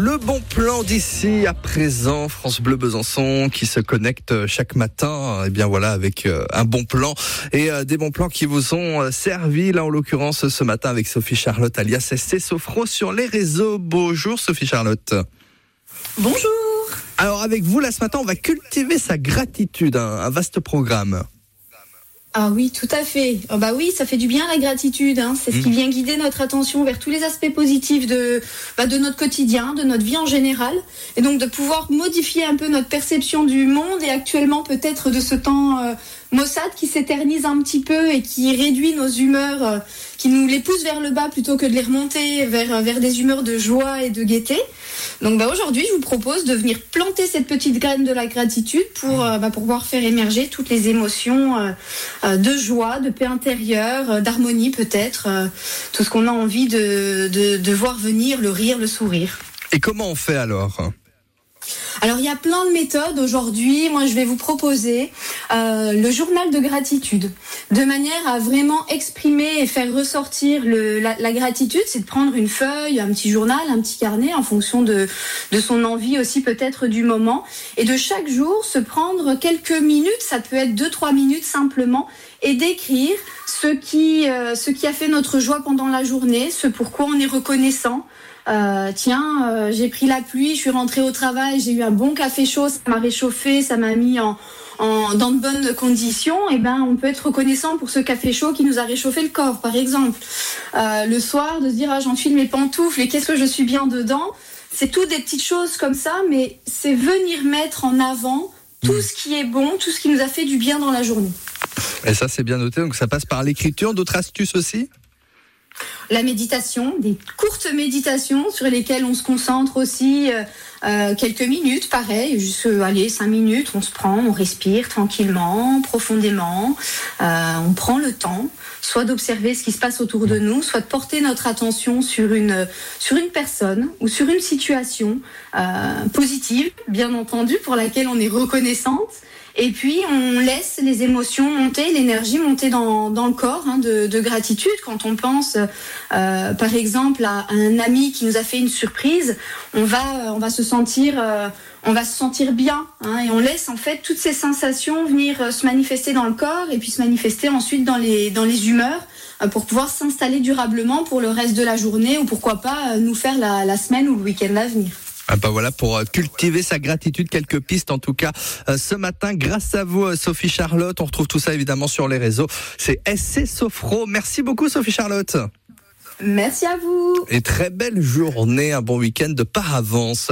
le bon plan d'ici à présent. France Bleu Besançon qui se connecte chaque matin, et eh bien voilà, avec euh, un bon plan et euh, des bons plans qui vous ont euh, servi, là en l'occurrence ce matin avec Sophie Charlotte alias SC Sofro sur les réseaux. Bonjour Sophie Charlotte. Bonjour. Alors avec vous là ce matin, on va cultiver sa gratitude, un vaste programme. Ah oui, tout à fait. Oh bah oui, ça fait du bien la gratitude. Hein. C'est ce qui mm. vient guider notre attention vers tous les aspects positifs de, bah, de notre quotidien, de notre vie en général. Et donc de pouvoir modifier un peu notre perception du monde et actuellement peut-être de ce temps euh, Mossad qui s'éternise un petit peu et qui réduit nos humeurs, euh, qui nous les pousse vers le bas plutôt que de les remonter vers, euh, vers des humeurs de joie et de gaieté. Donc bah, aujourd'hui, je vous propose de venir planter cette petite graine de la gratitude pour, euh, bah, pour pouvoir faire émerger toutes les émotions de joie, de paix intérieure, d'harmonie peut-être, tout ce qu'on a envie de, de, de voir venir, le rire, le sourire. Et comment on fait alors? Alors il y a plein de méthodes aujourd'hui. Moi je vais vous proposer euh, le journal de gratitude, de manière à vraiment exprimer et faire ressortir la, gratitude. C'est de prendre une feuille, un petit journal, un petit carnet en fonction de, de son envie aussi peut-être du moment, et de chaque jour se prendre quelques minutes. Ça peut être deux trois minutes simplement et d'écrire ce qui euh, ce qui a fait notre joie pendant la journée, ce pourquoi on est reconnaissant. Euh, tiens, euh, j'ai pris la pluie, je suis rentrée au travail, j'ai eu un bon café chaud, ça m'a réchauffé, ça m'a mis en, dans de bonnes conditions, et eh ben on peut être reconnaissant pour ce café chaud qui nous a réchauffé le corps, par exemple. Euh, le soir, de se dire ah, j'enfile mes pantoufles et qu'est-ce que je suis bien dedans. C'est tout des petites choses comme ça, mais c'est venir mettre en avant tout mmh. ce qui est bon, tout ce qui nous a fait du bien dans la journée. Et ça, c'est bien noté. Donc, ça passe par l'écriture. D'autres astuces aussi? La méditation, des courtes méditations sur lesquelles on se concentre aussi euh, euh, quelques minutes, pareil, juste allez cinq minutes, on se prend, on respire tranquillement, profondément, euh, on prend le temps, soit d'observer ce qui se passe autour de nous, soit de porter notre attention sur une sur une personne ou sur une situation positive, bien entendu, pour laquelle on est reconnaissante et puis, on laisse les émotions monter, l'énergie monter dans, le corps hein, de, de, gratitude. Quand on pense, euh, par exemple, à, un ami qui nous a fait une surprise, on va, on va se sentir, euh, on va se sentir bien, hein, et on laisse en fait toutes ces sensations venir euh, se manifester dans le corps et puis se manifester ensuite dans les, dans les humeurs euh, pour pouvoir s'installer durablement pour le reste de la journée ou pourquoi pas nous faire la, la semaine ou le week-end à venir. Ah bah voilà pour euh, cultiver sa gratitude, quelques pistes en tout cas euh, ce matin grâce à vous euh, Sophie Charlotte. On retrouve tout ça évidemment sur les réseaux. C'est SC Sofro. Merci beaucoup Sophie Charlotte. Merci à vous. Et très belle journée, un bon week-end de par avance.